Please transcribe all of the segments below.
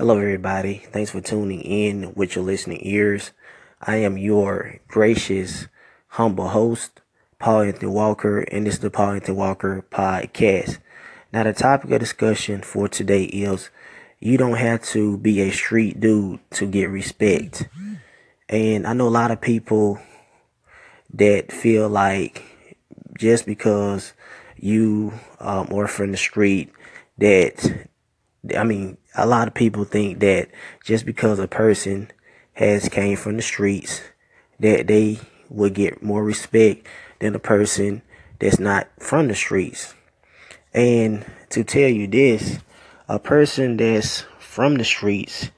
Hello, everybody. Thanks for tuning in with your listening ears. I am your gracious, humble host, Paul Anthony Walker, and this is the Paul Anthony Walker podcast. Now, the topic of discussion for today is you don't have to be a street dude to get respect. And I know a lot of people that feel like just because you um, are from the street that I mean, a lot of people think that just because a person has came from the streets, that they would get more respect than a person that's not from the streets. And to tell you this, a person that's from the streets,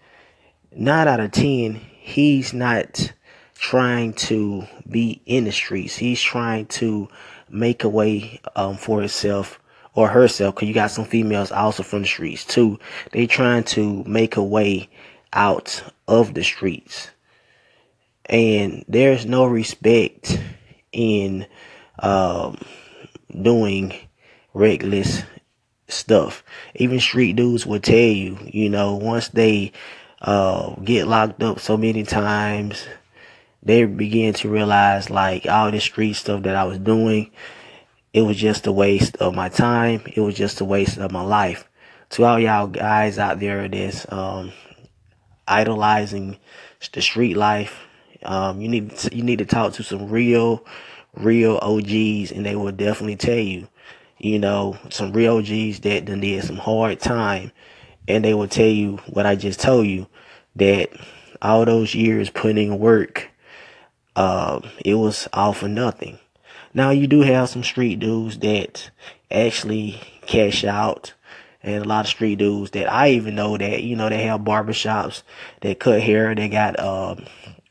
nine out of ten, he's not trying to be in the streets. He's trying to make a way um, for himself or herself, because you got some females also from the streets too. They trying to make a way out of the streets. And there's no respect in um, doing reckless stuff. Even street dudes will tell you, you know, once they uh, get locked up so many times, they begin to realize like all this street stuff that I was doing it was just a waste of my time. It was just a waste of my life. To all y'all guys out there that's um, idolizing the street life, um, you need to, you need to talk to some real, real OGs, and they will definitely tell you, you know, some real OGs that done did some hard time, and they will tell you what I just told you that all those years putting work, uh, it was all for nothing. Now you do have some street dudes that actually cash out and a lot of street dudes that I even know that, you know, they have barbershops that cut hair. They got, um,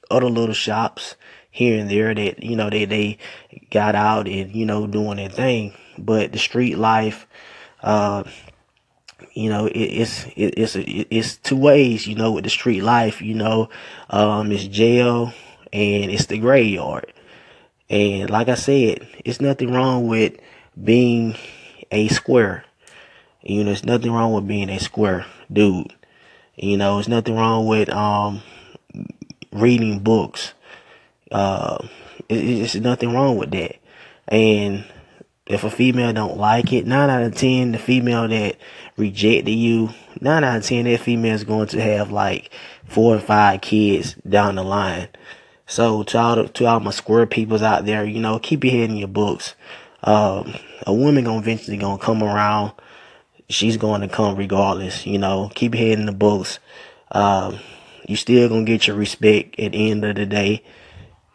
other little shops here and there that, you know, they, they got out and, you know, doing their thing. But the street life, uh, you know, it, it's, it, it's, it's two ways, you know, with the street life, you know, um, it's jail and it's the graveyard. And like I said, it's nothing wrong with being a square. You know, there's nothing wrong with being a square dude. You know, there's nothing wrong with um reading books. Uh, it's nothing wrong with that. And if a female don't like it, nine out of ten, the female that rejected you, nine out of ten, that female is going to have like four or five kids down the line. So to all the, to all my square peoples out there, you know, keep your head in your books. Um, a woman gonna eventually gonna come around. She's going to come regardless. You know, keep your head in the books. Um, you still gonna get your respect at the end of the day,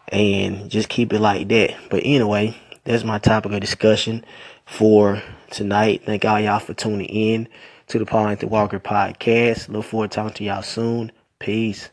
and just keep it like that. But anyway, that's my topic of discussion for tonight. Thank all y'all for tuning in to the Paul Anthony Walker podcast. Look forward to talking to y'all soon. Peace.